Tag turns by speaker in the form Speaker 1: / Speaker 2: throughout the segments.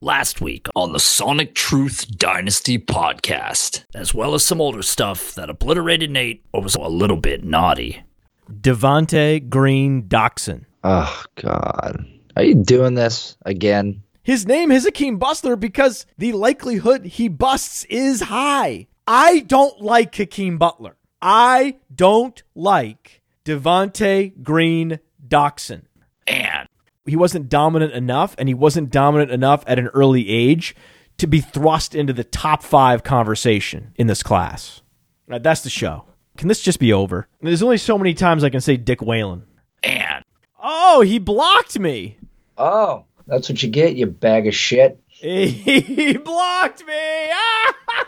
Speaker 1: last week on the Sonic Truth Dynasty podcast, as well as some older stuff that obliterated Nate or was a little bit naughty.
Speaker 2: Devonte Green Doxson.
Speaker 3: Oh God, are you doing this again?
Speaker 2: His name is Hakeem Bustler because the likelihood he busts is high. I don't like Hakeem Butler. I don't like Devonte Green Doxson.
Speaker 1: And
Speaker 2: he wasn't dominant enough, and he wasn't dominant enough at an early age to be thrust into the top five conversation in this class. Right, that's the show. Can this just be over? There's only so many times I can say Dick Whalen.
Speaker 1: and
Speaker 2: Oh, he blocked me.
Speaker 3: Oh, that's what you get, you bag of shit.
Speaker 2: He blocked me.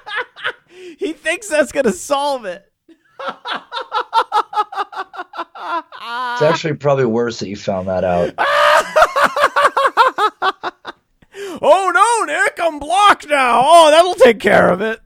Speaker 2: he thinks that's going to solve it.
Speaker 3: It's actually probably worse that you found that out.
Speaker 2: Oh no, Nick, I'm blocked now. Oh, that'll take care of it.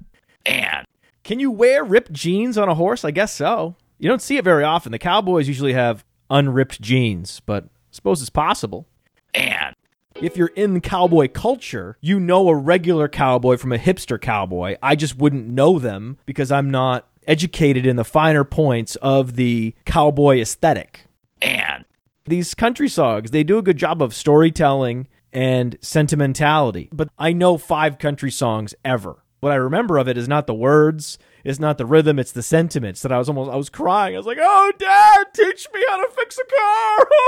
Speaker 1: and
Speaker 2: Can you wear ripped jeans on a horse? I guess so. You don't see it very often. The cowboys usually have unripped jeans, but I suppose it's possible.
Speaker 1: and
Speaker 2: If you're in cowboy culture, you know a regular cowboy from a hipster cowboy. I just wouldn't know them because I'm not educated in the finer points of the cowboy aesthetic.
Speaker 1: and
Speaker 2: These country songs, they do a good job of storytelling and sentimentality. But I know five country songs ever. What I remember of it is not the words, it's not the rhythm, it's the sentiments that I was almost I was crying. I was like, "Oh, dad, teach me how to fix a car."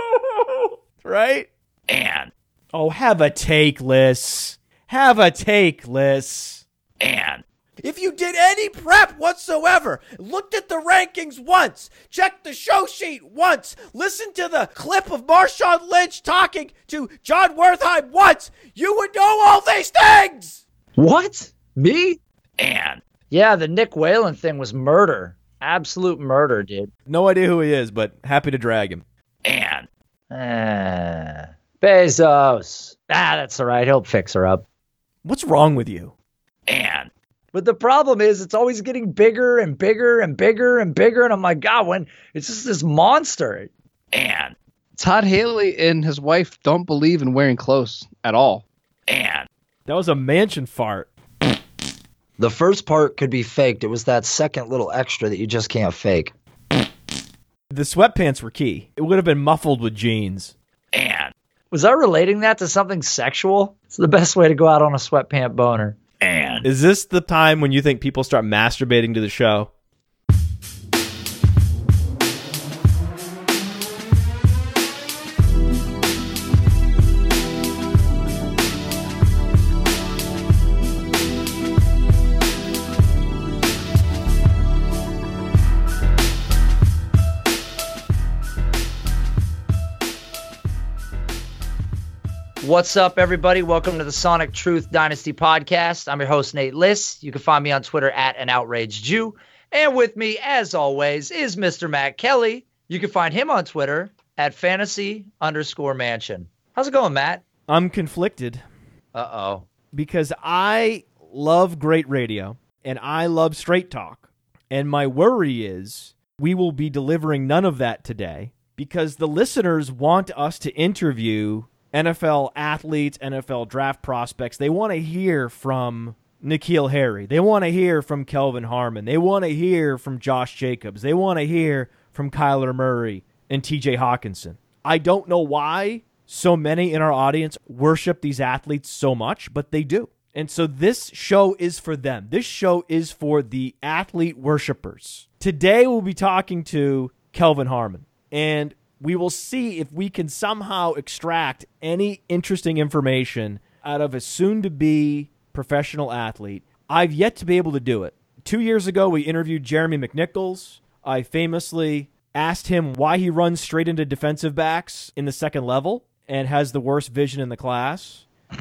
Speaker 2: Oh no. Right?
Speaker 1: and
Speaker 2: Oh, have a take, Liz. Have a take, Liz.
Speaker 1: and
Speaker 2: If you did any prep whatsoever, looked at the rankings once, checked the show sheet once, listened to the clip of Marshawn Lynch talking to John Wertheim once, you would know all these things.
Speaker 3: What? Me?
Speaker 1: and
Speaker 3: Yeah, the Nick Whalen thing was murder. Absolute murder, dude.
Speaker 2: No idea who he is, but happy to drag him.
Speaker 1: and
Speaker 3: Ah, Bezos. Ah, that's all right. He'll fix her up.
Speaker 2: What's wrong with you?
Speaker 1: and
Speaker 3: But the problem is, it's always getting bigger and bigger and bigger and bigger. And I'm like, God, when it's just this monster.
Speaker 1: and
Speaker 4: Todd Haley and his wife don't believe in wearing clothes at all.
Speaker 1: and
Speaker 2: That was a mansion fart.
Speaker 3: The first part could be faked. It was that second little extra that you just can't fake.
Speaker 2: The sweatpants were key. It would have been muffled with jeans.
Speaker 1: and
Speaker 3: Was I relating that to something sexual? It's the best way to go out on a sweatpant boner.
Speaker 2: Is this the time when you think people start masturbating to the show?
Speaker 3: What's up, everybody? Welcome to the Sonic Truth Dynasty podcast. I'm your host, Nate Liss. You can find me on Twitter at an outraged Jew. And with me, as always, is Mr. Matt Kelly. You can find him on Twitter at fantasy underscore mansion. How's it going, Matt?
Speaker 2: I'm conflicted.
Speaker 3: Uh oh.
Speaker 2: because I love great radio and I love straight talk. And my worry is we will be delivering none of that today because the listeners want us to interview NFL athletes, NFL draft prospects. They want to hear from N'Keal Harry. They want to hear from Kelvin Harmon. They want to hear from Josh Jacobs. They want to hear from Kyler Murray and TJ Hockenson. I don't know why so many in our audience worship these athletes so much, but they do. And so this show is for them. This show is for the athlete worshipers. Today we'll be talking to Kelvin Harmon, and we will see if we can somehow extract any interesting information out of a soon to be professional athlete. I've yet to be able to do it. Two years ago, we interviewed Jeremy McNichols. I famously asked him why he runs straight into defensive backs in the second level and has the worst vision in the class.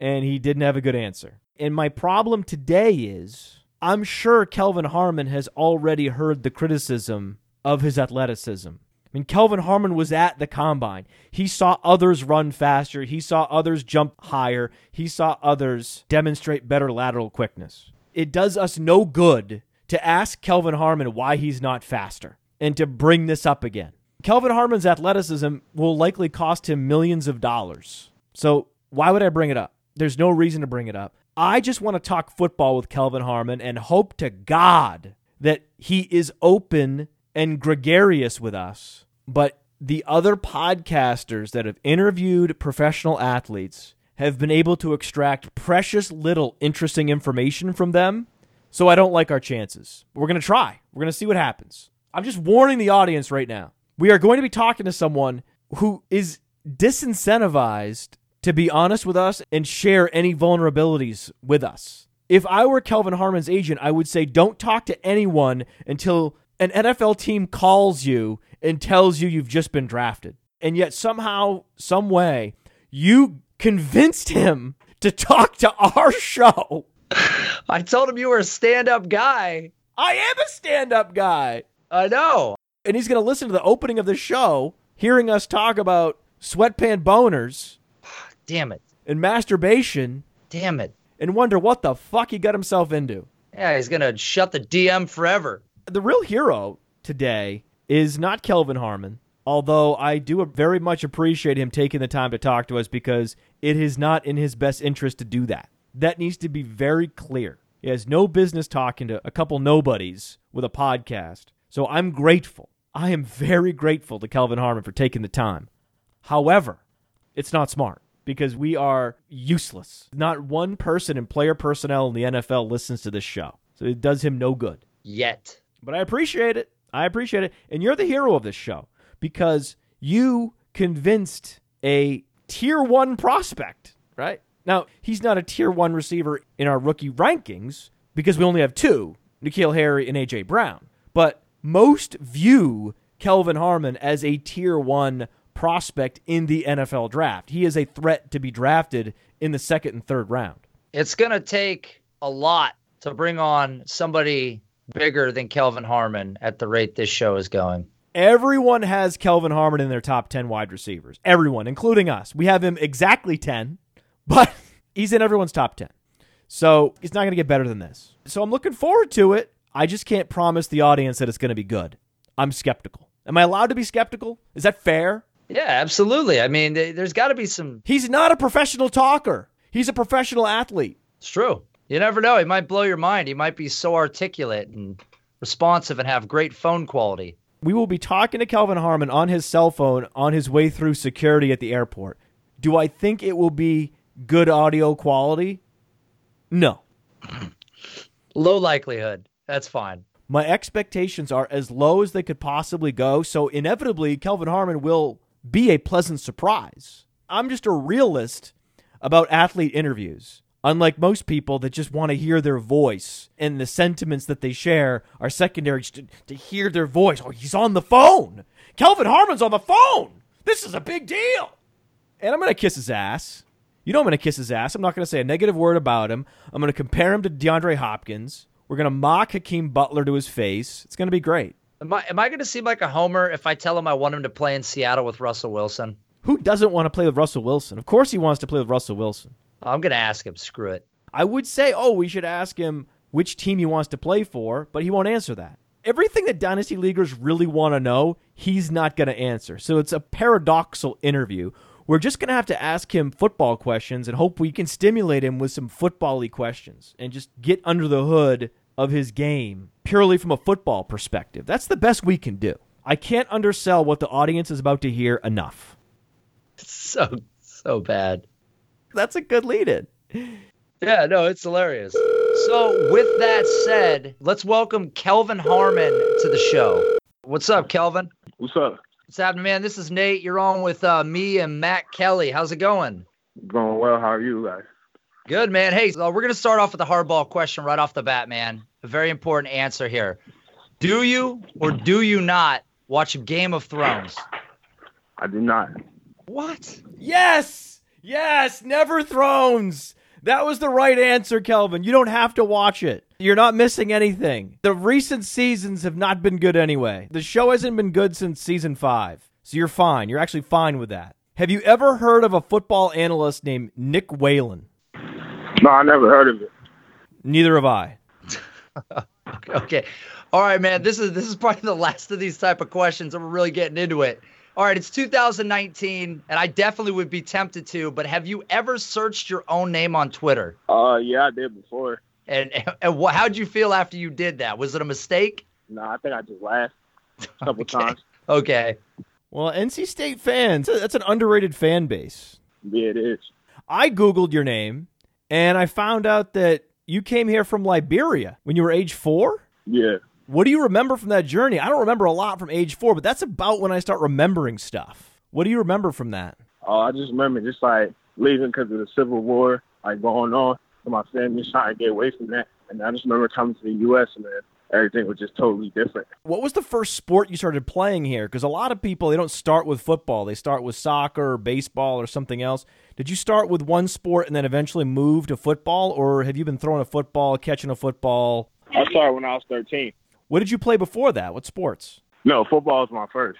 Speaker 2: and he didn't have a good answer. And my problem today is I'm sure Kelvin Harmon has already heard the criticism of his athleticism. I mean, Kelvin Harmon was at the combine. He saw others run faster. He saw others jump higher. He saw others demonstrate better lateral quickness. It does us no good to ask Kelvin Harmon why he's not faster and to bring this up again. Kelvin Harmon's athleticism will likely cost him millions of dollars. So why would I bring it up? There's no reason to bring it up. I just want to talk football with Kelvin Harmon and hope to God that he is open and gregarious with us. But the other podcasters that have interviewed professional athletes have been able to extract precious little interesting information from them. So I don't like our chances. We're going to try. We're going to see what happens. I'm just warning the audience right now. We are going to be talking to someone who is disincentivized to be honest with us and share any vulnerabilities with us. If I were Kelvin Harmon's agent, I would say don't talk to anyone until an NFL team calls you and tells you you've just been drafted. And yet somehow, some way, you convinced him to talk to our show.
Speaker 3: I told him you were a stand-up guy.
Speaker 2: I am a stand-up guy.
Speaker 3: I know.
Speaker 2: And he's going to listen to the opening of the show, hearing us talk about sweatpant boners
Speaker 3: Damn it.
Speaker 2: and masturbation
Speaker 3: Damn it.
Speaker 2: and wonder what the fuck he got himself into.
Speaker 3: Yeah, he's gonna shut the DM forever.
Speaker 2: The real hero today is not Kelvin Harmon, although I do very much appreciate him taking the time to talk to us because it is not in his best interest to do that. That needs to be very clear. He has no business talking to a couple nobodies with a podcast. So I'm grateful. I am very grateful to Kelvin Harmon for taking the time. However, it's not smart because we are useless. Not one person in player personnel in the NFL listens to this show. So it does him no good.
Speaker 3: Yet.
Speaker 2: But I appreciate it. I appreciate it. And you're the hero of this show because you convinced a tier one prospect, right? Now, he's not a tier one receiver in our rookie rankings because we only have two N'Keal Harry and A.J. Brown. But most view Kelvin Harmon as a tier one prospect in the NFL draft. He is a threat to be drafted in the second and third round.
Speaker 3: It's gonna take a lot to bring on somebody bigger than Kelvin Harmon at the rate this show is going.
Speaker 2: Everyone has Kelvin Harmon in their top 10 wide receivers. Everyone, including us. We have him exactly 10, but he's in everyone's top 10. So he's not going to get better than this. So I'm looking forward to it. I just can't promise the audience that it's going to be good. I'm skeptical. Am I allowed to be skeptical? Is that fair?
Speaker 3: Yeah, absolutely. I mean, there's got to be some.
Speaker 2: He's not a professional talker, he's a professional athlete.
Speaker 3: It's true. You never know. He might blow your mind. He might be so articulate and responsive and have great phone quality.
Speaker 2: We will be talking to Kelvin Harmon on his cell phone on his way through security at the airport. Do I think it will be good audio quality? No.
Speaker 3: Low likelihood. That's fine.
Speaker 2: My expectations are as low as they could possibly go, so inevitably Kelvin Harmon will be a pleasant surprise. I'm just a realist about athlete interviews. Unlike most people that just want to hear their voice and the sentiments that they share are secondary to, to hear their voice. Oh, he's on the phone. Kelvin Harmon's on the phone. This is a big deal. And I'm going to kiss his ass. You know I'm going to kiss his ass. I'm not going to say a negative word about him. I'm going to compare him to DeAndre Hopkins. We're going to mock Hakeem Butler to his face. It's going to be great.
Speaker 3: Am I am I going to seem like a homer if I tell him I want him to play in Seattle with Russell Wilson?
Speaker 2: Who doesn't want to play with Russell Wilson? Of course he wants to play with Russell Wilson.
Speaker 3: I'm going to ask him. Screw it.
Speaker 2: I would say, oh, we should ask him which team he wants to play for, but he won't answer that. Everything that Dynasty Leaguers really want to know, he's not going to answer. So it's a paradoxical interview. We're just going to have to ask him football questions and hope we can stimulate him with some football questions and just get under the hood of his game purely from a football perspective. That's the best we can do. I can't undersell what the audience is about to hear enough.
Speaker 3: So so bad.
Speaker 2: That's a good lead in.
Speaker 3: Yeah, no, it's hilarious. So, with that said, let's welcome Kelvin Harmon to the show. What's up, Kelvin?
Speaker 5: What's up?
Speaker 3: What's happening, man? This is Nate. You're on with uh, me and Matt Kelly. How's it going?
Speaker 5: Going well. How are you guys?
Speaker 3: Good, man. Hey, so we're going to start off with a hardball question right off the bat, man. A very important answer here. Do you or do you not watch Game of Thrones?
Speaker 5: I do not.
Speaker 3: What?
Speaker 2: Yes! Yes! Never Thrones! That was the right answer, Kelvin. You don't have to watch it. You're not missing anything. The recent seasons have not been good anyway. The show hasn't been good since season five. So you're fine. You're actually fine with that. Have you ever heard of a football analyst named Nick Whalen?
Speaker 5: No, I never heard of it.
Speaker 2: Neither have I.
Speaker 3: Okay. All right, man. This is this is probably the last of these type of questions, and we're really getting into it. All right, it's 2019, and I definitely would be tempted to. But have you ever searched your own name on Twitter?
Speaker 5: Uh, yeah, I did before.
Speaker 3: And and what, how'd you feel after you did that? Was it a mistake?
Speaker 5: No, I think I just laughed a couple
Speaker 3: Okay.
Speaker 5: times.
Speaker 3: Okay.
Speaker 2: Well, NC State fans, that's an underrated fan base.
Speaker 5: Yeah, it is.
Speaker 2: I Googled your name and I found out that you came here from Liberia when you were age four.
Speaker 5: Yeah.
Speaker 2: What do you remember from that journey? I don't remember a lot from age four, but that's about when I start remembering stuff. What do you remember from that?
Speaker 5: Oh, I just remember just like leaving because of the Civil War, like going on, and my family trying to get away from that. And I just remember coming to the U.S. and then everything was just totally different.
Speaker 2: What was the first sport you started playing here? Because a lot of people they don't start with football; they start with soccer or baseball or something else. Did you start with one sport and then eventually move to football, or have you been throwing a football, catching a football?
Speaker 5: I started when I was 13.
Speaker 2: What did you play before that? What sports?
Speaker 5: No, football was my first.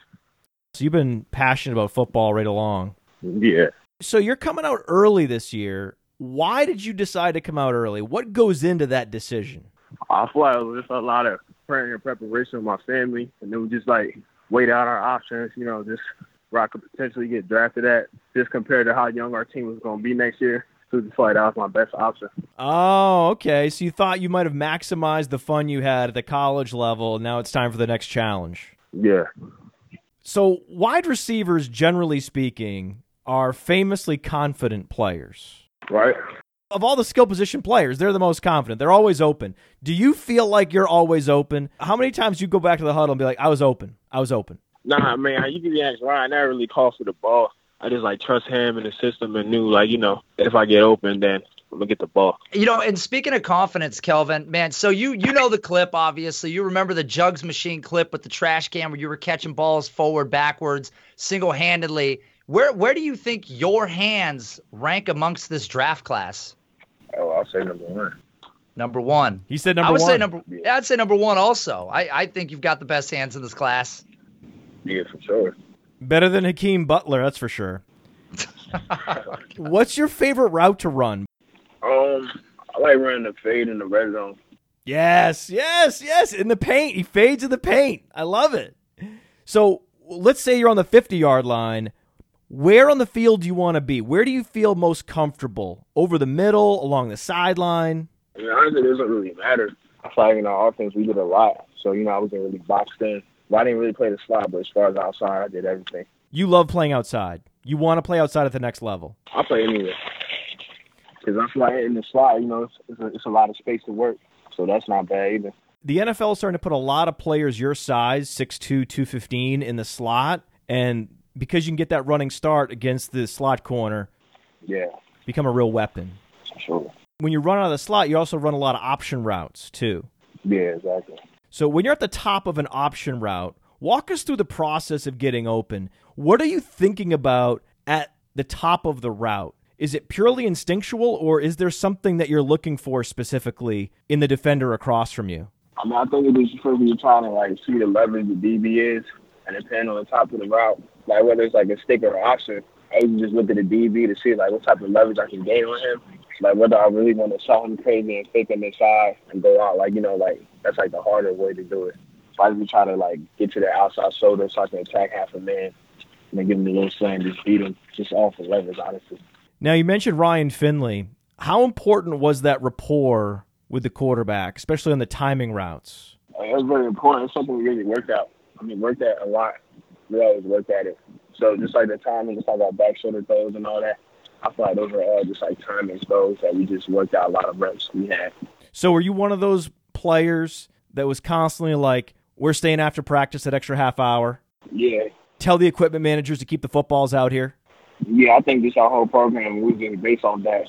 Speaker 2: So you've been passionate about football right along.
Speaker 5: Yeah.
Speaker 2: So you're coming out early this year. Why did you decide to come out early? What goes into that decision?
Speaker 5: I feel like it was just a lot of prayer and preparation with my family, and then we just like weighed out our options. You know, just where I could potentially get drafted at, just compared to how young our team was going to be next year. So just feel like that was my best option.
Speaker 2: Oh, okay. So you thought you might have maximized the fun you had at the college level, now it's time for the next challenge.
Speaker 5: Yeah.
Speaker 2: So wide receivers, generally speaking, are famously confident players.
Speaker 5: Right.
Speaker 2: Of all the skill position players, they're the most confident. They're always open. Do you feel like you're always open? How many times you go back to the huddle and be like, "I was open. I was open."
Speaker 5: Nah, man, you can be asked Ryan. I never really called for the ball. I just like trust him and the system and knew like you know if I get open then I'm gonna get the ball.
Speaker 3: You know, and speaking of confidence, Kelvin, man, so you you know the clip, obviously. You remember the Jugs machine clip with the trash can where you were catching balls forward, backwards, single handedly. Where where do you think your hands rank amongst this draft class?
Speaker 5: Oh, I'll say number one.
Speaker 3: Number one.
Speaker 2: He said number one.
Speaker 3: I would
Speaker 2: one.
Speaker 3: say number I'd say number one also. I, I think you've got the best hands in this class.
Speaker 5: Yeah, for sure.
Speaker 2: Better than Hakeem Butler, that's for sure. What's your favorite route to run?
Speaker 5: Um, I like running the fade in the red zone.
Speaker 2: Yes, yes, yes. In the paint. He fades in the paint. I love it. So let's say you're on the 50 yard line. Where on the field do you want to be? Where do you feel most comfortable? Over the middle, along the sideline?
Speaker 5: I mean, honestly, it doesn't really matter. I feel like in our offense we did a lot, so you know I wasn't really boxed in. Well, I didn't really play the slot, but as far as outside, I did everything.
Speaker 2: You love playing outside. You want to play outside at the next level.
Speaker 5: I play anywhere because I feel like in the slot, you know, it's, it's, a, it's a lot of space to work, so that's not bad either.
Speaker 2: The NFL is starting to put a lot of players your size, 6'2, 215, in the slot. And because you can get that running start against the slot corner,
Speaker 5: Yeah,
Speaker 2: become a real weapon.
Speaker 5: sure.
Speaker 2: When you run out of the slot, you also run a lot of option routes, too.
Speaker 5: Yeah, exactly.
Speaker 2: So when you're at the top of an option route, walk us through the process of getting open. What are you thinking about at the top of the route? Is it purely instinctual, or is there something that you're looking for specifically in the defender across from you?
Speaker 5: I mean, I think it is first you're trying to like see the leverage the DB is, and depending on the top of the route, like whether it's like a stick or an option, I just look at the DB to see like what type of leverage I can gain on him. Like whether I really want to shot him crazy and fake him inside and go out, like you know, like that's like the harder way to do it. So I usually try to like get to the outside shoulder so I can attack half a man, and then give him a little slam, just beat him, just off of leverage, honestly.
Speaker 2: Now, you mentioned Ryan Finley. How important was that rapport with the quarterback, especially on the timing routes?
Speaker 5: Like, it was very important. It's something we really worked out. I mean, worked at a lot. We always worked at it. So just like the timing, just like our back shoulder throws and all that, I feel like those are all just like timing throws that we just worked out a lot of reps we had.
Speaker 2: So, were you one of those players that was constantly like, we're staying after practice that extra half hour?
Speaker 5: Yeah,
Speaker 2: Tell the equipment managers to keep the footballs out here?
Speaker 5: yeah. I think just our whole program we was just based on that.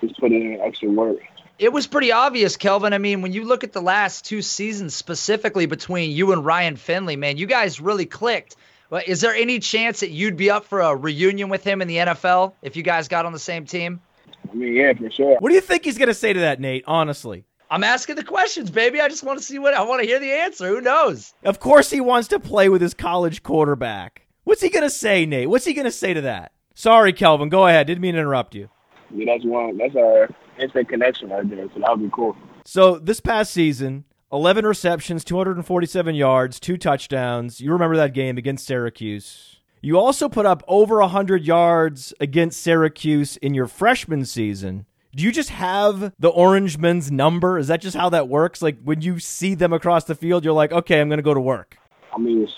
Speaker 5: Just put in extra work.
Speaker 3: It was pretty obvious, Kelvin. I mean, when you look at the last two seasons specifically between you and Ryan Finley, man, you guys really clicked. But is there any chance that you'd be up for a reunion with him in the NFL if you guys got on the same team?
Speaker 5: I mean, yeah, for sure.
Speaker 2: What do you think he's going to say to that, Nate? Honestly.
Speaker 3: I'm asking the questions, baby. I just want to see what I want to hear the answer. Who knows?
Speaker 2: Of course, he wants to play with his college quarterback. What's he going to say, Nate? What's he going to say to that? Sorry, Kelvin. Go ahead. Didn't mean to interrupt you.
Speaker 5: Yeah, that's one. That's our instant connection right there. So that would be cool.
Speaker 2: So, this past season, 11 receptions, 247 yards, two touchdowns. You remember that game against Syracuse. You also put up over 100 yards against Syracuse in your freshman season. Do you just have the Orange men's number? Is that just how that works? Like when you see them across the field, you're like, okay, I'm going to go to work.
Speaker 5: I mean,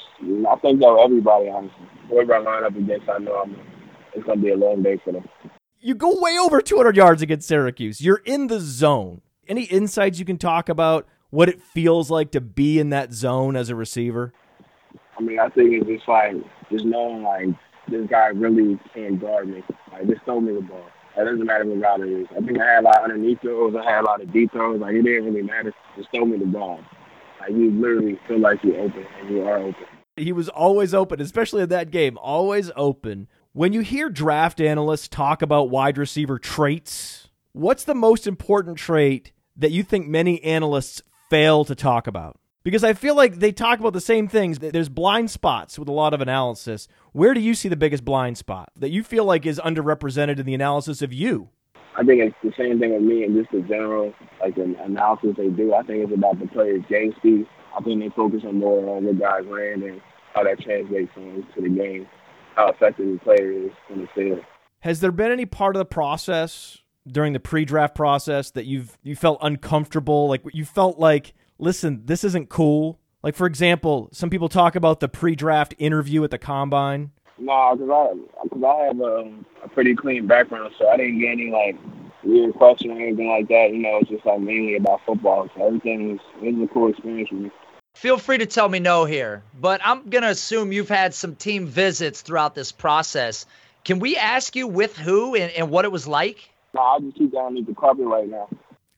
Speaker 5: I think though everybody, honestly, whoever I line up against, I know I'm, it's going to be a long day for them.
Speaker 2: You go way over 200 yards against Syracuse. You're in the zone. Any insights you can talk about what it feels like to be in that zone as a receiver?
Speaker 5: I mean, I think it's just like just knowing like this guy really can guard me. Like just throw me the ball. It doesn't matter what route it is. I think I had a lot of underneath throws. I had a lot of deep throws. Like it didn't really matter. Just throw me the ball. Like you literally feel like you're open and you are open.
Speaker 2: He was always open, especially in that game. Always open. When you hear draft analysts talk about wide receiver traits, what's the most important trait that you think many analysts fail to talk about? Because I feel like they talk about the same things. There's blind spots with a lot of analysis. Where do you see the biggest blind spot that you feel like is underrepresented in the analysis of you?
Speaker 5: I think it's the same thing with me and just the general like the analysis they do. I think it's about the player's game speed. I think they focus on more on what guys ran and how that translates into the game, how effective the player is in the field.
Speaker 2: Has there been any part of the process during the pre-draft process that you've you felt uncomfortable? Like you felt like, listen, this isn't cool. Like for example, some people talk about the pre-draft interview at the combine.
Speaker 5: No, because I, cause I have a, a pretty clean background, so I didn't get any like weird question or anything like that. You know, it's just like mainly about football. So everything was it was a cool experience for me.
Speaker 3: Feel free to tell me no here, but I'm gonna assume you've had some team visits throughout this process. Can we ask you with who and, and what it was like?
Speaker 5: No, I'll just keep down underneath the carpet right now.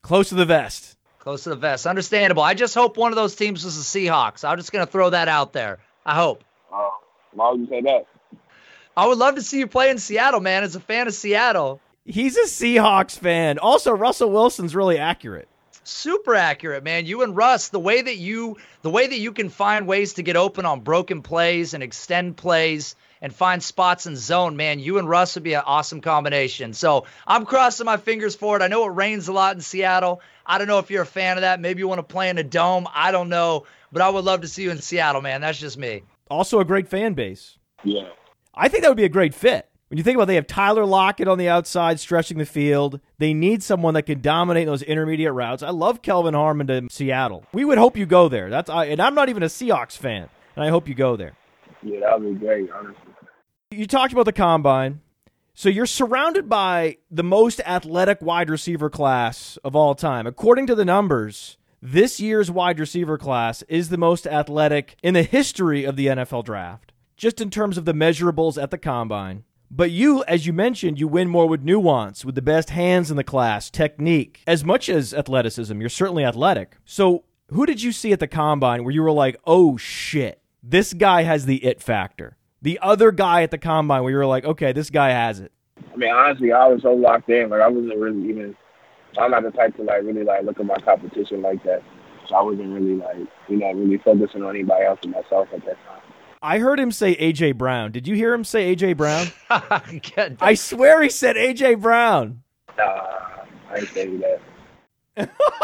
Speaker 2: Close to the vest.
Speaker 3: Close to the vest. Understandable. I just hope one of those teams was the Seahawks. I'm just gonna throw that out there. I hope.
Speaker 5: Uh, why would you say that?
Speaker 3: I would love to see you play in Seattle, man. As a fan of Seattle,
Speaker 2: He's a Seahawks fan. Also, Russell Wilson's really accurate.
Speaker 3: super accurate, man. You and Russ, the way that you the way that you can find ways to get open on broken plays and extend plays and find spots in zone, man. You and Russ would be an awesome combination. So I'm crossing my fingers for it. I know it rains a lot in Seattle. I don't know if you're a fan of that. Maybe you want to play in a dome. I don't know, but I would love to see you in Seattle, man. That's just me.
Speaker 2: Also, a great fan base.
Speaker 5: Yeah.
Speaker 2: I think that would be a great fit. When you think about it, they have Tyler Lockett on the outside stretching the field. They need someone that can dominate those intermediate routes. I love Kelvin Harmon to Seattle. We would hope you go there. That's I, and I'm not even a Seahawks fan, and I hope you go there.
Speaker 5: Yeah, that would be great, honestly.
Speaker 2: You talked about the combine. So you're surrounded by the most athletic wide receiver class of all time. According to the numbers, this year's wide receiver class is the most athletic in the history of the NFL draft, just in terms of the measurables at the combine. But you, as you mentioned, you win more with nuance, with the best hands in the class, technique, as much as athleticism. You're certainly athletic. So, who did you see at the combine where you were like, oh shit, this guy has the it factor? The other guy at the combine where you were like, okay, this guy has it.
Speaker 5: I mean, honestly, I was so locked in. Like I wasn't really even. I'm not the type to like really like look at my competition like that. So I wasn't really like you know really focusing on anybody else but myself at that time.
Speaker 2: I heard him say AJ Brown. Did you hear him say AJ Brown? I swear he said AJ Brown.
Speaker 5: Nah, I ain't saying that.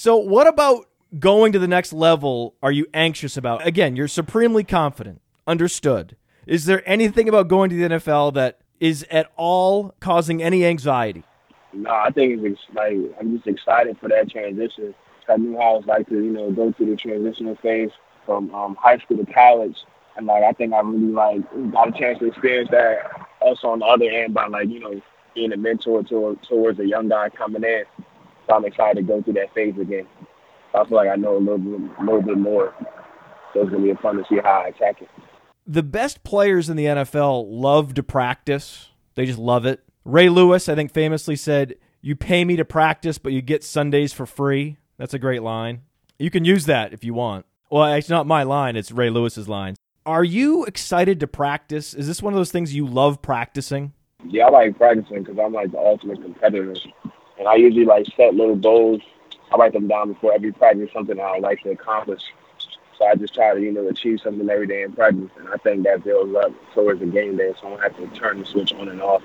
Speaker 2: So, what about going to the next level are you anxious about? Again, you're supremely confident. Understood. Is there anything about going to the NFL that is at all causing any anxiety?
Speaker 5: No, I think it's like I'm just excited for that transition. I knew how it's like to you know go through the transitional phase from um, high school to college, and like I think I really like got a chance to experience that. Also on the other end by like you know being a mentor to, towards a young guy coming in. So I'm excited to go through that phase again. I feel like I know a little bit, a little bit more. So it's gonna be fun to see how I attack it.
Speaker 2: The best players in the NFL love to practice. They just love it. Ray Lewis, I think, famously said, You pay me to practice, but you get Sundays for free. That's a great line. You can use that if you want. Well, it's not my line, it's Ray Lewis's line. Are you excited to practice? Is this one of those things you love practicing?
Speaker 5: Yeah, I like practicing because I'm like the ultimate competitor, and I usually like set little goals. I write them down before every practice, something I would like to accomplish. So I just try to you know achieve something every day in practice, and I think that builds up towards the game day. So I don't have to turn the switch on and off.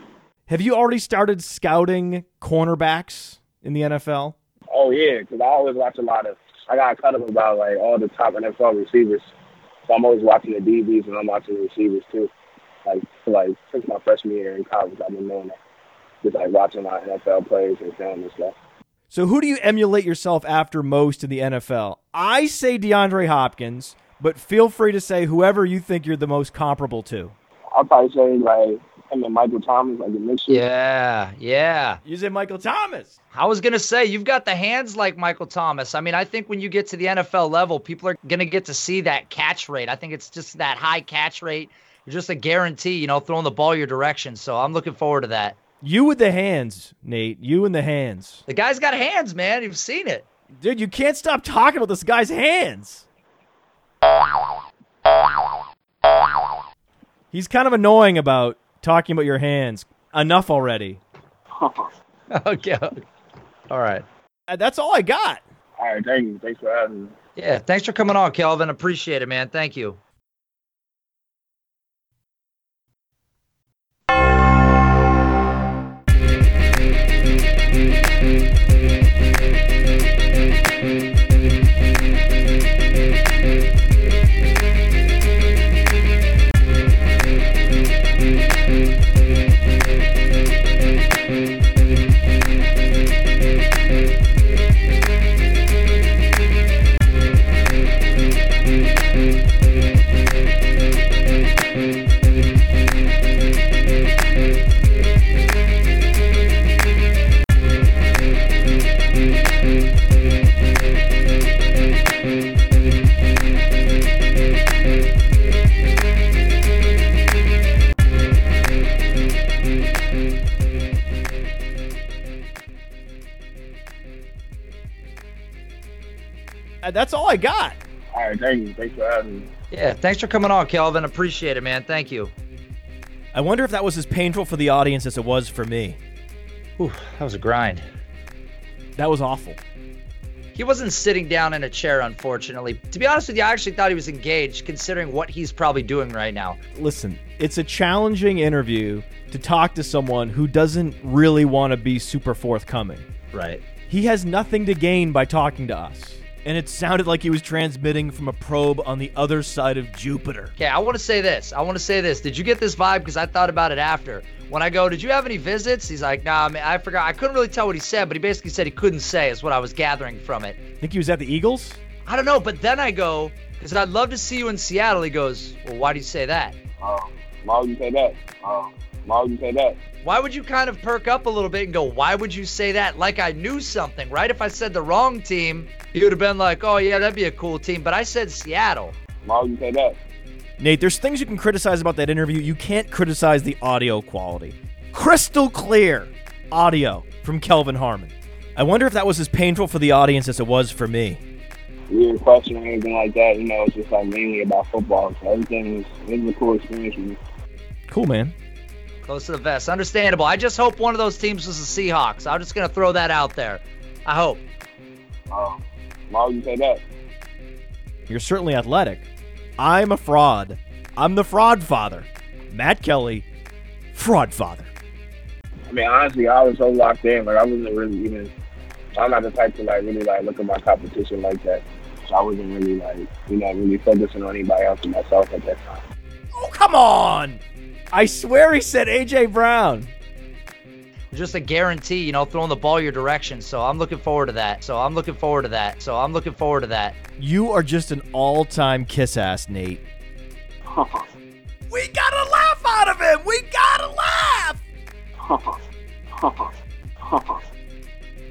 Speaker 2: Have you already started scouting cornerbacks in the NFL?
Speaker 5: Oh yeah, because I always watch a lot of I got cut up about like all the top NFL receivers. So I'm always watching the DBs and I'm watching the receivers too. Like like since my freshman year in college, I've been doing that. Just like watching my NFL players and film and stuff.
Speaker 2: So who do you emulate yourself after most in the NFL? I say DeAndre Hopkins, but feel free to say whoever you think you're the most comparable to.
Speaker 5: I'll probably say like him and Michael Thomas, like a mixture.
Speaker 3: Yeah, yeah.
Speaker 2: You say Michael Thomas.
Speaker 3: I was gonna say you've got the hands like Michael Thomas. I mean, I think when you get to the NFL level, people are gonna get to see that catch rate. I think it's just that high catch rate. Just a guarantee, you know, throwing the ball your direction. So I'm looking forward to that.
Speaker 2: You with the hands, Nate. You and the hands.
Speaker 3: The guy's got hands, man. You've seen it.
Speaker 2: Dude, you can't stop talking about this guy's hands. He's kind of annoying about talking about your hands. Enough already.
Speaker 3: okay. All right.
Speaker 2: Uh, That's all I got.
Speaker 5: All right, thank you. Thanks for having me.
Speaker 3: Yeah. Thanks for coming on, Kelvin. Appreciate it, man. Thank you.
Speaker 2: That's all I got.
Speaker 5: All right, thank you. Thanks for having me.
Speaker 3: Yeah. Thanks for coming on, Kelvin. Appreciate it, man. Thank you.
Speaker 2: I wonder if that was as painful for the audience as it was for me.
Speaker 3: Whew, that was a grind.
Speaker 2: That was awful.
Speaker 3: He wasn't sitting down in a chair, unfortunately. To be honest with you, I actually thought he was engaged, considering what he's probably doing right now.
Speaker 2: Listen, it's a challenging interview to talk to someone who doesn't really want to be super forthcoming.
Speaker 3: Right.
Speaker 2: He has nothing to gain by talking to us. And it sounded like he was transmitting from a probe on the other side of Jupiter.
Speaker 3: Okay, I want to say this. I want to say this. Did you get this vibe? Because I thought about it after. When I go, did you have any visits? He's like, nah, man, I forgot. I couldn't really tell what he said, but he basically said he couldn't say, is what I was gathering from it.
Speaker 2: Think he was at the Eagles?
Speaker 3: I don't know, but then I go, because I'd love to see you in Seattle. He goes, well, why do you say that?
Speaker 5: Oh, why would you say that? Oh, why would you say that?
Speaker 3: Why would you kind of perk up a little bit and go, why would you say that? Like I knew something, right? If I said the wrong team, he would have been like, oh, yeah, that'd be a cool team. But I said Seattle.
Speaker 5: Why would you say that?
Speaker 2: Nate, there's things you can criticize about that interview. You can't criticize the audio quality. Crystal clear audio from Kelvin Harmon. I wonder if that was as painful for the audience as it was for me.
Speaker 5: Weird question or anything like that. You know, it's just like mainly about football. So everything is it was a cool experience for me.
Speaker 2: Cool, man.
Speaker 3: Close to the vest. Understandable. I just hope one of those teams was the Seahawks. I'm just going to throw that out there. I hope.
Speaker 5: Oh, why would you say that?
Speaker 2: You're certainly athletic. I'm a fraud. I'm the fraud father. Matt Kelly, fraud father.
Speaker 5: I mean, honestly, I was so locked in. Like I wasn't really even. I'm not the type to like really like look at my competition like that. So I wasn't really like you know really focusing on anybody else but myself at that time.
Speaker 2: Oh, come on! I swear he said AJ Brown.
Speaker 3: Just a guarantee, you know, throwing the ball your direction. So I'm looking forward to that. So I'm looking forward to that. So I'm looking forward to that.
Speaker 2: You are just an all-time kiss ass, Nate. We gotta laugh out of him. We gotta laugh.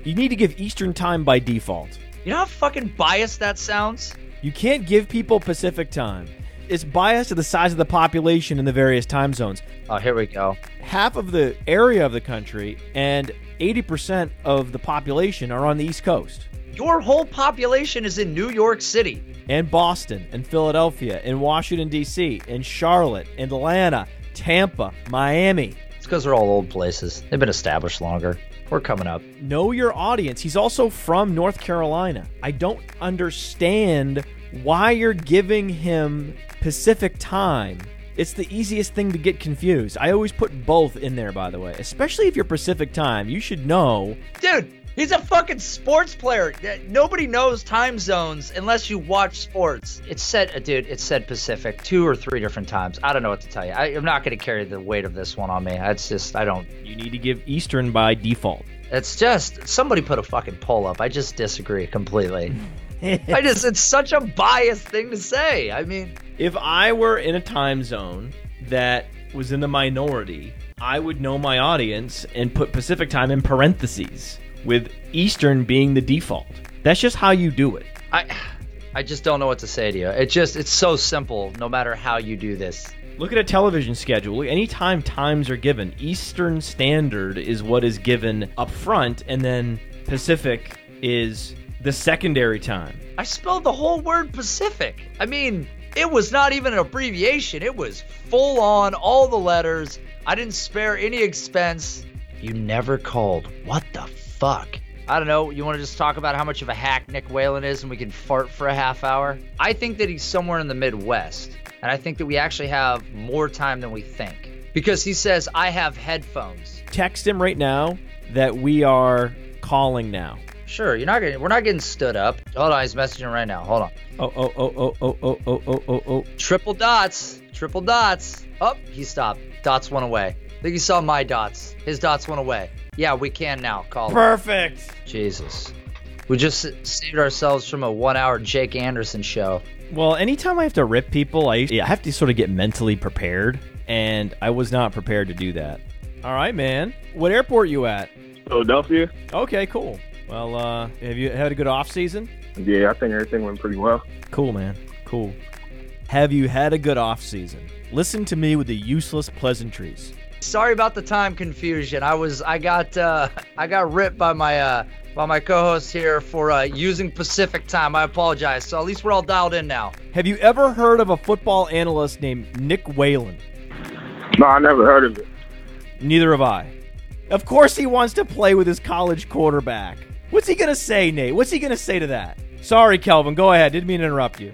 Speaker 2: You need to give Eastern time by default.
Speaker 3: You know how fucking biased that sounds?
Speaker 2: You can't give people Pacific time. It's biased to the size of the population in the various time zones.
Speaker 3: Oh, here we go.
Speaker 2: Half of the area of the country and 80% of the population are on the East Coast.
Speaker 3: Your whole population is in New York City.
Speaker 2: and Boston and Philadelphia and Washington D.C. and Charlotte, Atlanta, Tampa, Miami.
Speaker 3: It's because they're all old places. They've been established longer. We're coming up.
Speaker 2: Know your audience. He's also from North Carolina. I don't understand why you're giving him Pacific time. It's the easiest thing to get confused. I always put both in there, by the way, especially if you're Pacific time. You should know.
Speaker 3: Dude, He's a fucking sports player. Nobody knows time zones unless you watch sports. It said, uh, dude, it said Pacific two or three different times. I don't know what to tell you. I, am not going to carry the weight of this one on me. It's just, I don't.
Speaker 2: You need to give Eastern by default.
Speaker 3: It's just, somebody put a fucking poll up. I just disagree completely. I just, it's such a biased thing to say. I mean,
Speaker 2: if I were in a time zone that was in the minority, I would know my audience and put Pacific time in parentheses with Eastern being the default. That's just how you do it.
Speaker 3: I I just don't know what to say to you. It just it's so simple no matter how you do this.
Speaker 2: Look at a television schedule. Anytime times are given, Eastern Standard is what is given up front, and then Pacific is the secondary time.
Speaker 3: I spelled the whole word Pacific. I mean, it was not even an abbreviation, it was full on, all the letters. I didn't spare any expense. You never called. What the fuck? I don't know. You want to just talk about how much of a hack Nick Whalen is and we can fart for a half hour? I think that he's somewhere in the Midwest. And I think that we actually have more time than we think. Because he says, I have headphones.
Speaker 2: Text him right now that we are calling now.
Speaker 3: Sure, you're not getting we're not getting stood up. Hold on, he's messaging right now. Hold on.
Speaker 2: Oh, oh oh oh oh oh oh oh oh oh oh.
Speaker 3: Triple dots. Triple dots. Oh, he stopped. Dots went away. I think he saw my dots. His dots went away. Yeah, we can now. Call
Speaker 2: Perfect.
Speaker 3: Him. Jesus. We just saved ourselves from a one hour Jake Anderson show.
Speaker 2: Well, anytime I have to rip people, I, I have to sort of get mentally prepared, and I was not prepared to do that. All right, man. What airport you at?
Speaker 5: Philadelphia.
Speaker 2: Okay, cool. Well, uh, have you had a good off season?
Speaker 5: Yeah, I think everything went pretty well.
Speaker 2: Cool, man. Cool. Have you had a good off season? Listen to me with the useless pleasantries.
Speaker 3: Sorry about the time confusion. I was I got uh, I got ripped by my uh, by my co-host here for uh, using Pacific time. I apologize. So at least we're all dialed in now.
Speaker 2: Have you ever heard of a football analyst named Nick Whalen?
Speaker 5: No, I never heard of it.
Speaker 2: Neither have I. Of course he wants to play with his college quarterback. What's he gonna say, Nate? What's he gonna say to that? Sorry, Kelvin. Go ahead. Didn't mean to interrupt you.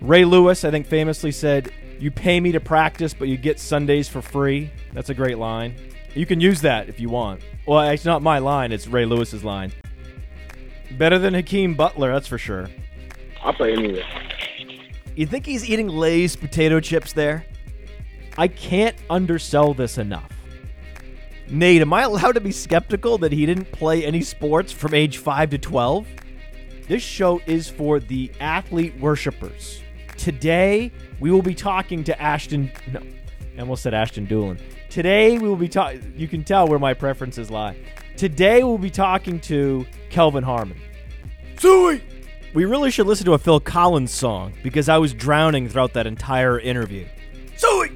Speaker 2: Ray Lewis, I think, famously said, "You pay me to practice, but you get Sundays for free." That's a great line. You can use that if you want. Well, it's not my line, it's Ray Lewis's line. Better than Hakeem Butler, that's for sure.
Speaker 5: I'll play anyway.
Speaker 2: You think he's eating Lay's potato chips there? I can't undersell this enough. Nate, am I allowed to be skeptical that he didn't play any sports from age 5 to 12? This show is for the athlete worshippers. Today, we will be talking to Ashton. No, I almost said Ashton Dulin. Today we will be talking. You can tell where my preferences lie. Today we'll be talking to Kelvin Harmon. Suey! We really should listen to a Phil Collins song because I was drowning throughout that entire interview. Suey!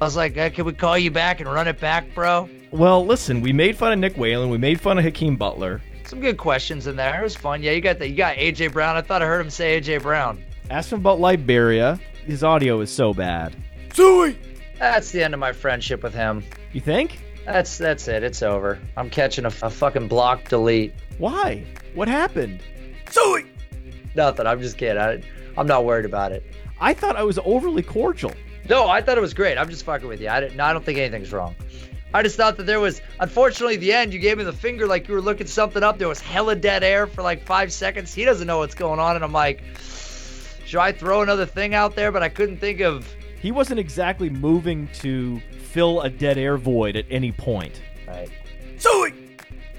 Speaker 3: I was like, hey, can we call you back and run it back, bro?
Speaker 2: Well, listen, we made fun of Nick Whalen. We made fun of Hakeem Butler.
Speaker 3: Some good questions in there. It was fun. Yeah, you got that. You got AJ Brown. I thought I heard him say AJ Brown.
Speaker 2: Ask him about Liberia. His audio is so bad. Suey!
Speaker 3: That's the end of my friendship with him.
Speaker 2: You think?
Speaker 3: That's that's it. It's over. I'm catching a, a fucking block delete.
Speaker 2: Why? What happened? Zoe.
Speaker 3: Nothing. I'm just kidding. I, I'm not worried about it.
Speaker 2: I thought I was overly cordial.
Speaker 3: No, I thought it was great. I'm just fucking with you. I, didn't, I don't think anything's wrong. I just thought that there was, unfortunately, the end, you gave me the finger like you were looking something up. There was hella dead air for like five seconds. He doesn't know what's going on. And I'm like, should I throw another thing out there? But I couldn't think of
Speaker 2: he wasn't exactly moving to fill a dead air void at any point.
Speaker 3: Right. So,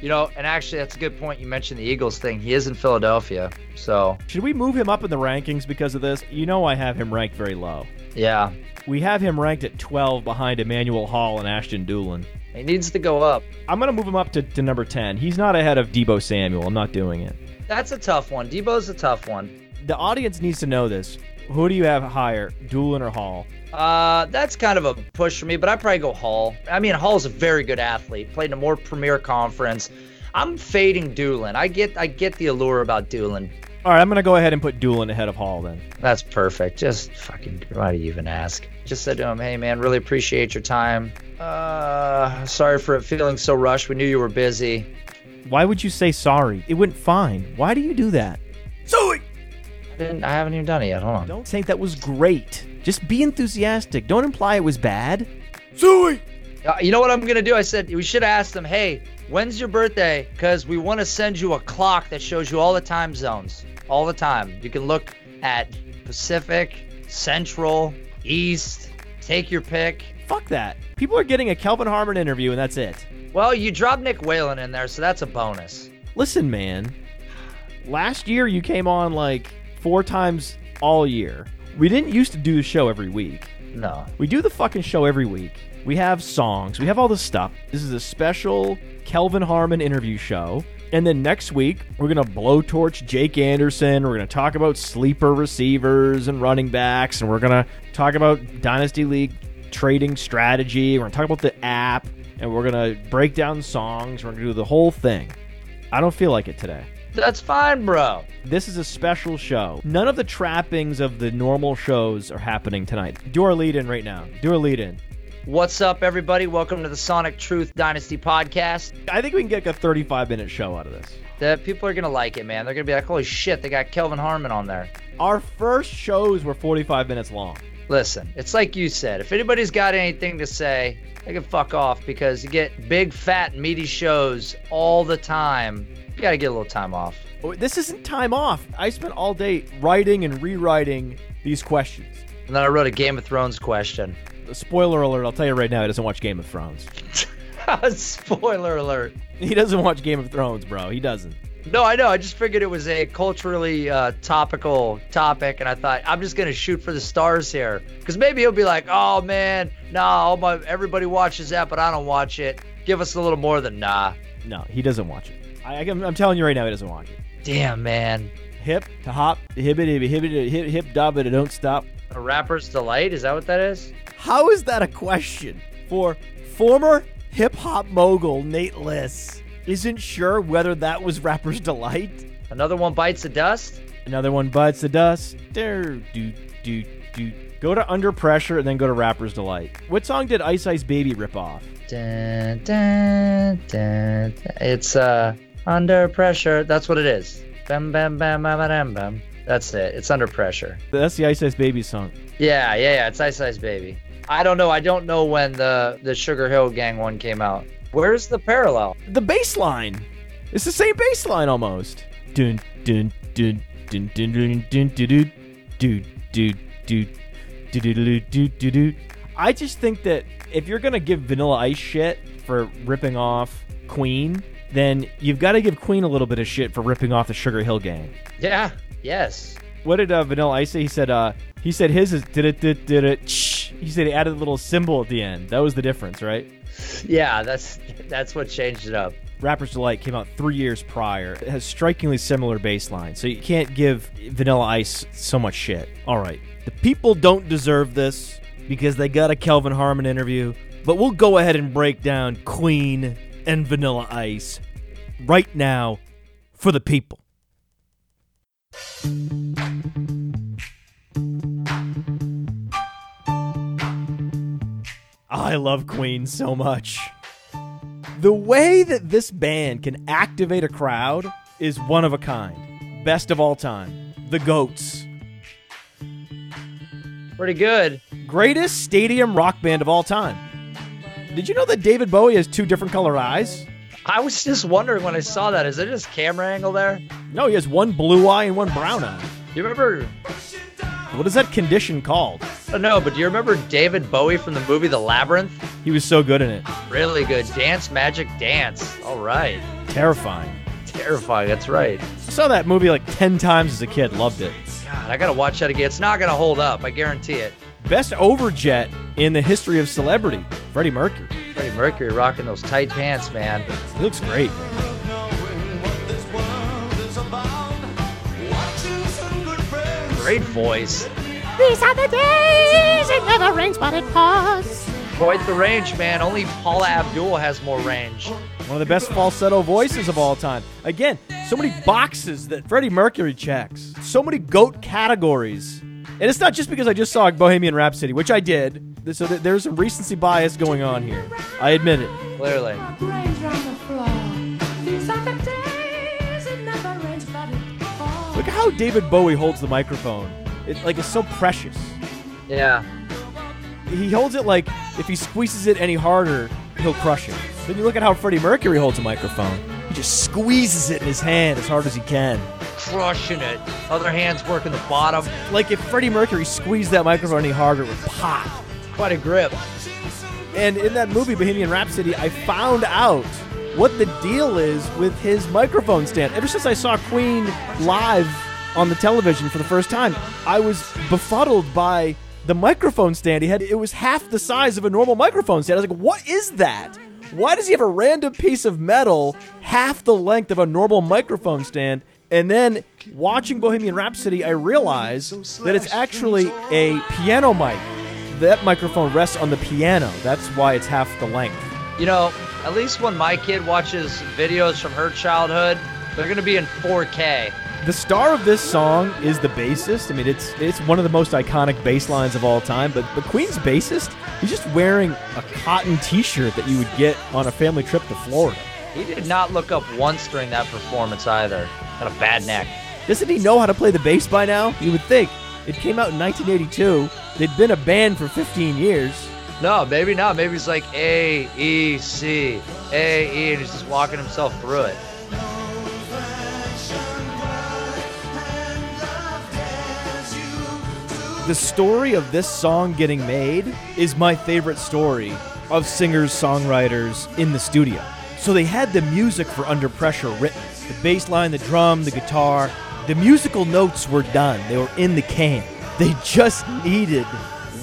Speaker 3: you know, and actually, that's a good point. You mentioned the Eagles thing. He is in Philadelphia, so
Speaker 2: should we move him up in the rankings because of this? You know, I have him ranked very low.
Speaker 3: Yeah,
Speaker 2: we have him ranked at 12 behind Emmanuel Hall and Ashton Dulin.
Speaker 3: He needs to go up.
Speaker 2: I'm going to move him up to, to number 10. He's not ahead of Deebo Samuel. I'm not doing it.
Speaker 3: That's a tough one. Deebo's a tough one.
Speaker 2: The audience needs to know this. Who do you have higher, Dulin or Hall?
Speaker 3: Uh, that's kind of a push for me, but I probably go Hall. I mean, Hall's a very good athlete. Played in a more premier conference. I'm fading Dulin. I get, I get the allure about Dulin.
Speaker 2: All right, I'm gonna go ahead and put Dulin ahead of Hall then.
Speaker 3: That's perfect. Just fucking, why do you even ask? Just said to him, "Hey man, really appreciate your time. Uh, sorry for it feeling so rushed. We knew you were busy."
Speaker 2: Why would you say sorry? It went fine. Why do you do that?
Speaker 3: Sorry. I didn't. I haven't even done it yet. Hold on.
Speaker 2: Don't say that was great. Just be enthusiastic. Don't imply it was bad. Zoe!
Speaker 3: Uh, you know what I'm gonna do? I said we should ask them. Hey, when's your birthday? Because we want to send you a clock that shows you all the time zones, all the time. You can look at Pacific, Central, East. Take your pick.
Speaker 2: Fuck that. People are getting a Kelvin Harmon interview and that's it.
Speaker 3: Well, you dropped Nick Whalen in there, so that's a bonus.
Speaker 2: Listen, man. Last year you came on like four times all year. We didn't used to do the show every week.
Speaker 3: No.
Speaker 2: We do the fucking show every week. We have songs. We have all this stuff. This is a special Kelvin Harmon interview show. And then next week, we're going to blowtorch Jake Anderson. We're going to talk about sleeper receivers and running backs. And we're going to talk about Dynasty League trading strategy. We're going to talk about the app. And we're going to break down songs. We're going to do the whole thing. I don't feel like it today.
Speaker 3: That's fine, bro.
Speaker 2: This is a special show. None of the trappings of the normal shows are happening tonight. Do our lead in right now. Do our lead in.
Speaker 3: What's up, everybody? Welcome to the Sonic Truth Dynasty podcast.
Speaker 2: I think we can get like a 35 minute show out of this.
Speaker 3: The people are gonna like it, man. They're gonna be like, "Holy shit, they got Kelvin Harmon on there."
Speaker 2: Our first shows were 45 minutes long.
Speaker 3: Listen, it's like you said. If anybody's got anything to say, they can fuck off because you get big, fat, meaty shows all the time. You gotta get a little time off.
Speaker 2: Oh, This isn't time off. I spent all day writing and rewriting these questions.
Speaker 3: And then I wrote a Game of Thrones question.
Speaker 2: Spoiler alert, I'll tell you right now, he doesn't watch Game of Thrones.
Speaker 3: Spoiler alert.
Speaker 2: He doesn't watch Game of Thrones, bro. He doesn't.
Speaker 3: No, I know. I just figured it was a culturally uh, topical topic, and I thought I'm just gonna shoot for the stars here, because maybe he'll be like, "Oh man, nah, all my everybody watches that, but I don't watch it." Give us a little more than nah.
Speaker 2: No, he doesn't watch it. I, I'm, I'm telling you right now, he doesn't watch it.
Speaker 3: Damn, man.
Speaker 2: Hip to hop, hibbity, hibbity, hip, hip, dabbity, don't stop.
Speaker 3: A rapper's delight? Is that what that is?
Speaker 2: How is that a question for former hip hop mogul Nate Liss? Isn't sure whether that was Rapper's Delight.
Speaker 3: Another one bites the dust.
Speaker 2: Another one bites the dust. There, do, do, do. Go to Under Pressure and then go to Rapper's Delight. What song did Ice Ice Baby rip off?
Speaker 3: Dun, dun, dun, dun. It's uh under pressure. That's what it is. Bam, bam, bam, bam, bam, bam. That's it. It's under pressure.
Speaker 2: That's the Ice Ice Baby song.
Speaker 3: Yeah, yeah, yeah. It's Ice Ice Baby. I don't know. I don't know when the the Sugar Hill Gang one came out. Where's the parallel?
Speaker 2: The bass line. It's the same bass line almost. Dun dun dun dun dun dun dun dun dun dun dun. I just think that if you're gonna give Vanilla Ice shit for ripping off Queen, then you've got to give Queen a little bit of shit for ripping off the Sugar Hill Gang.
Speaker 3: Yeah. Yes.
Speaker 2: What did uh, Vanilla Ice say? He said uh he said his is did it did did it. shh. He said he added a little symbol at the end. That was the difference, right?
Speaker 3: Yeah. That's that's what changed it up.
Speaker 2: Rapper's Delight came out three years prior. It has strikingly similar bass line, so you can't give Vanilla Ice so much shit. All right. The people don't deserve this because they got a Kelvin Harmon interview, but we'll go ahead and break down Queen and Vanilla Ice right now for the people. I love Queen so much. The way that this band can activate a crowd is one of a kind. Best of all time. The Goats.
Speaker 3: Pretty good.
Speaker 2: Greatest stadium rock band of all time. Did you know that David Bowie has two different color eyes?
Speaker 3: I was just wondering when I saw that. Is there just camera angle there?
Speaker 2: No, he has one blue eye and one brown eye.
Speaker 3: You remember?
Speaker 2: What is that condition called?
Speaker 3: Uh, I don't know, but do you remember David Bowie from the movie The Labyrinth?
Speaker 2: He was so good in it.
Speaker 3: Really good. Dance Magic Dance. All right.
Speaker 2: Terrifying.
Speaker 3: Terrifying. That's right.
Speaker 2: I saw that movie like 10 times as a kid. Loved it.
Speaker 3: God, I gotta watch that again. It's not gonna hold up. I guarantee it.
Speaker 2: Best overjet in the history of celebrity. Freddie Mercury.
Speaker 3: Freddie Mercury rocking those tight pants, man.
Speaker 2: He looks great.
Speaker 3: Great voice.
Speaker 6: These are the days it never rains but it pours.
Speaker 3: Quite the range, man. Only Paula Abdul has more range.
Speaker 2: One of the best falsetto voices of all time. Again, so many boxes that Freddie Mercury checks. So many goat categories. And it's not just because I just saw Bohemian Rhapsody, which I did. So there's some recency bias going on here. I admit it.
Speaker 3: Clearly.
Speaker 6: Rains on the floor. These are the days it never rains but it pours.
Speaker 2: Look at how David Bowie holds the microphone. It like it's so precious.
Speaker 3: Yeah.
Speaker 2: He holds it like if he squeezes it any harder, he'll crush it. Then you look at how Freddie Mercury holds a microphone. He just squeezes it in his hand as hard as he can.
Speaker 3: Crushing it. Other hands working the bottom.
Speaker 2: Like if Freddie Mercury squeezed that microphone any harder, it would pop.
Speaker 3: Quite a grip.
Speaker 2: And in that movie, Bohemian Rhapsody, I found out what the deal is with his microphone stand. Ever since I saw Queen live on the television for the first time, I was befuddled by the microphone stand he had. It was half the size of a normal microphone stand. I was like, what is that? Why does he have a random piece of metal half the length of a normal microphone stand? And then watching Bohemian Rhapsody, I realized that it's actually a piano mic. That microphone rests on the piano. That's why it's half the length.
Speaker 3: You know, at least when my kid watches videos from her childhood, they're going to be in 4K.
Speaker 2: The star of this song is the bassist. I mean, it's it's one of the most iconic bass lines of all time. But the Queen's bassist, he's just wearing a cotton T-shirt that you would get on a family trip to Florida.
Speaker 3: He did not look up once during that performance either. Got a bad neck.
Speaker 2: Doesn't he know how to play the bass by now? You would think. It came out in 1982. They'd been a band for 15 years.
Speaker 3: No, maybe not. Maybe he's like A, E, C, A, E, and he's just walking himself through it.
Speaker 2: The story of this song getting made is my favorite story of singers, songwriters in the studio. So they had the music for Under Pressure written the bass line, the drum, the guitar. The musical notes were done, they were in the can. They just needed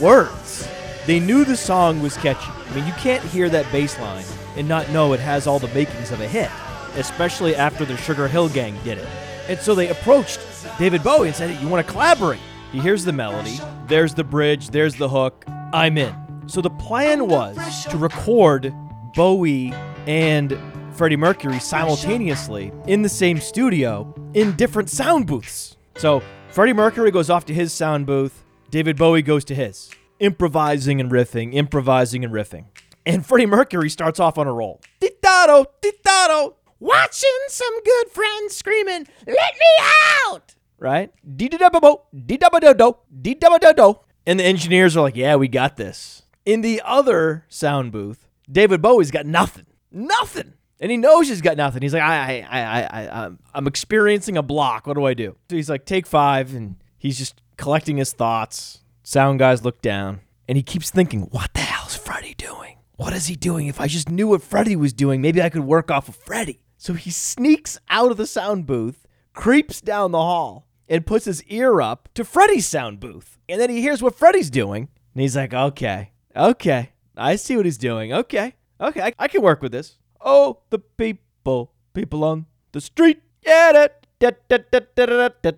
Speaker 2: words. They knew the song was catchy. I mean, you can't hear that bass line and not know it has all the makings of a hit, especially after the Sugar Hill Gang did it. And so they approached David Bowie and said, You want to collaborate? He hears the melody, there's the bridge, there's the hook, I'm in. So the plan was to record Bowie and Freddie Mercury simultaneously in the same studio in different sound booths. So Freddie Mercury goes off to his sound booth, David Bowie goes to his, improvising and riffing, improvising and riffing. And Freddie Mercury starts off on a roll. Titaro, titaro, watching some good friends screaming, let me out! Right? Dee-da-da-bo-bo, dee-da-ba-da-do, dee-da-ba-da-do. And the engineers are like, yeah, we got this. In the other sound booth, David Bowie's got nothing. Nothing. And he knows he's got nothing. He's like, I, I, I, I, I'm, I'm experiencing a block. What do I do? So he's like, take five, and he's just collecting his thoughts. Sound guys look down, and he keeps thinking, what the hell's Freddie doing? What is he doing? If I just knew what Freddie was doing, maybe I could work off of Freddie. So he sneaks out of the sound booth, creeps down the hall, and puts his ear up to Freddie's sound booth. And then he hears what Freddie's doing, and he's like, okay, okay, I see what he's doing. Okay, okay, I, I can work with this. Oh, the people, people on the street. Yeah, da, da, da, da, da, da, da.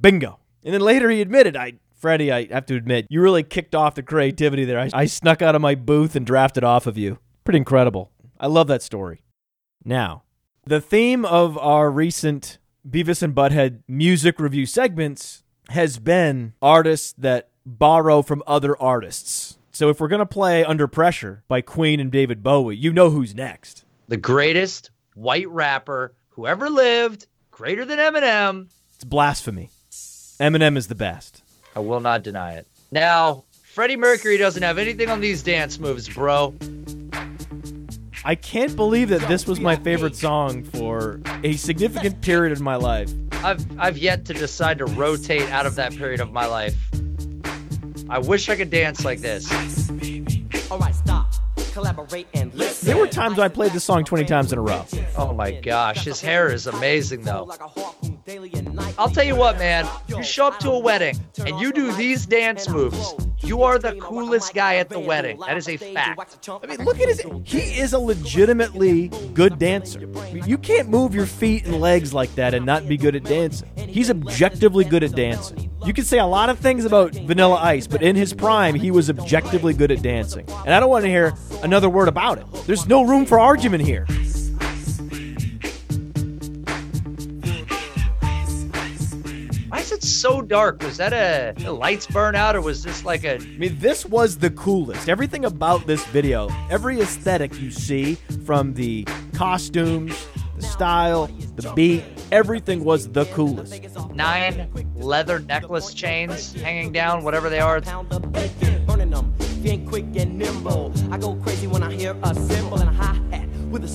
Speaker 2: Bingo. And then later he admitted, I, Freddie, I have to admit, you really kicked off the creativity there. I, I snuck out of my booth and drafted off of you. Pretty incredible. I love that story. Now, the theme of our recent Beavis and Butthead music review segments has been artists that borrow from other artists. So if we're going to play Under Pressure by Queen and David Bowie, you know who's next.
Speaker 3: The greatest white rapper who ever lived, greater than Eminem.
Speaker 2: It's blasphemy. Eminem is the best.
Speaker 3: I will not deny it. Now, Freddie Mercury doesn't have anything on these dance moves, bro.
Speaker 2: I can't believe that this was my favorite song for a significant period of my life.
Speaker 3: I've I've yet to decide to rotate out of that period of my life. I wish I could dance like this.
Speaker 7: Alright, stop. Collaborate and listen.
Speaker 2: There were times I played this song 20 times in a row.
Speaker 3: Oh my gosh, his hair is amazing though.
Speaker 7: Like a harpoon daily and night.
Speaker 3: I'll tell you what, man. You show up to a wedding and you do these dance moves. You are the coolest guy at the wedding. That is a fact.
Speaker 2: I mean, look at his. He is a legitimately good dancer. I mean, You can't move your feet and legs like that and not be good at dancing. He's objectively good at dancing. You can say a lot of things about Vanilla Ice, but in his prime, he was objectively good at dancing. And I don't want to hear another word about it. There's no room for argument here.
Speaker 3: Why is it so dark? Was that a, the lights burn out or was this like a
Speaker 2: I mean, this was the coolest. Everything about this video, every aesthetic you see from the costumes, the style, the beat, everything was the coolest.
Speaker 3: nine leather necklace chains hanging down, whatever they are?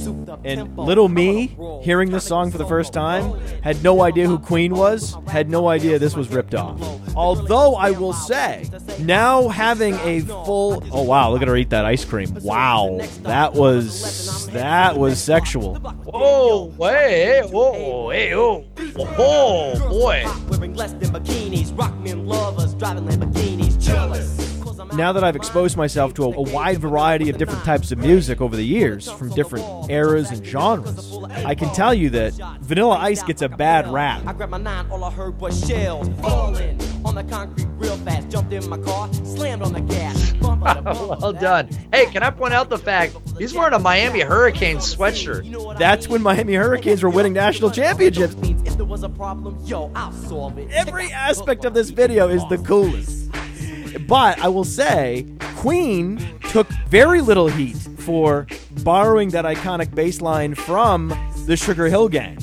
Speaker 7: And
Speaker 2: little me,
Speaker 7: on a roll.
Speaker 2: hearing this song for the first time, had no idea who Queen was, had no idea this was ripped off. Although I will say, now having a full oh wow, look at her eat that ice cream. Wow, that was that was sexual.
Speaker 3: Whoa, hey, whoa, hey, oh, oh, boy.
Speaker 7: Wearing less than bikinis, rock men lovers, driving Lamborghinis, jealous. 'Cause I'm
Speaker 2: Now that I've exposed myself to a, a wide variety of different types of music over the years, from different eras and genres, I can tell you that Vanilla Ice gets a bad rap.
Speaker 7: I
Speaker 2: rap.
Speaker 7: grabbed my nine, all I heard was shells falling on the concrete real fast. Jumped in my car, slammed on the gas. Bumper to bumper,
Speaker 3: Well done. Hey, can I point out the fact he's wearing a Miami Hurricanes sweatshirt?
Speaker 2: That's when Miami Hurricanes were winning national championships.
Speaker 7: if there was a problem, yo, I'll solve it.
Speaker 2: Every aspect of this video is the coolest. But I will say, Queen took very little heat for borrowing that iconic bass line from the Sugar Hill Gang.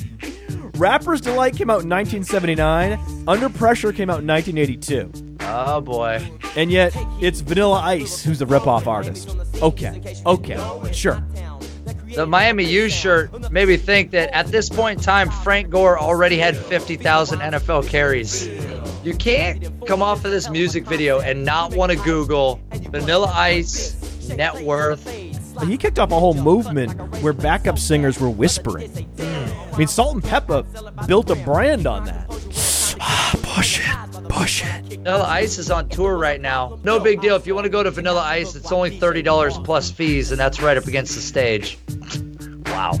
Speaker 2: Rapper's Delight came out in 1979, Under Pressure came out in 1982.
Speaker 3: Oh boy.
Speaker 2: And yet, it's Vanilla Ice who's the ripoff artist. Okay, okay, sure.
Speaker 3: The Miami U shirt made me think that at this point in time, Frank Gore already had 50,000 NFL carries. You can't come off of this music video and not want to Google Vanilla Ice net worth.
Speaker 2: He kicked off a whole movement where backup singers were whispering. I mean, Salt and Pepa built a brand on that. push it, push it.
Speaker 3: Vanilla Ice is on tour right now. No big deal. If you want to go to Vanilla Ice, it's only $30 plus fees, and that's right up against the stage. Wow.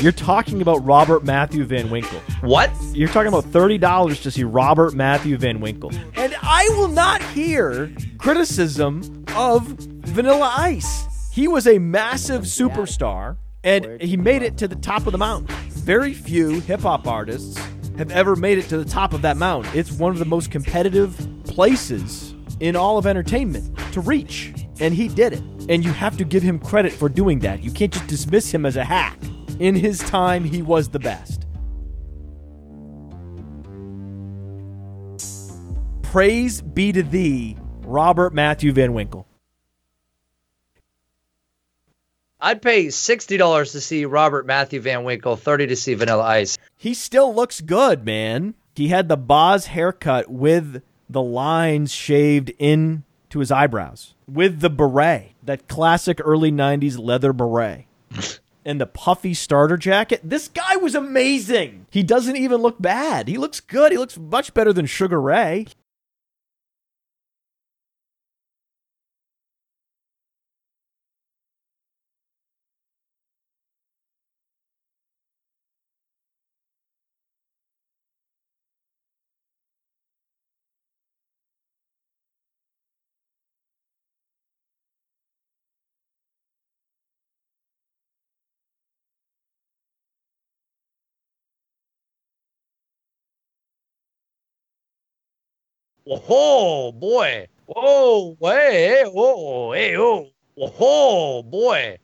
Speaker 2: You're talking about Robert Matthew Van Winkle.
Speaker 3: What?
Speaker 2: You're talking about $30 to see Robert Matthew Van Winkle. And I will not hear criticism of Vanilla Ice. He was a massive superstar and he made it to the top of the mountain. Very few hip hop artists have ever made it to the top of that mountain. It's one of the most competitive places in all of entertainment to reach. And he did it. And you have to give him credit for doing that. You can't just dismiss him as a hack. In his time, he was the best. Praise be to thee, Robert Matthew Van Winkle.
Speaker 3: I'd pay $60 to see Robert Matthew Van Winkle, 30 to see Vanilla Ice.
Speaker 2: He still looks good, man. He had the Boz haircut with the lines shaved in to his eyebrows, with the beret, that classic early 90s leather beret. and the puffy starter jacket. This guy was amazing. He doesn't even look bad. He looks good. He looks much better than Sugar Ray.
Speaker 3: Whoa, boy. Whoa, way, whoa, hey, oh. Whoa, oh. boy.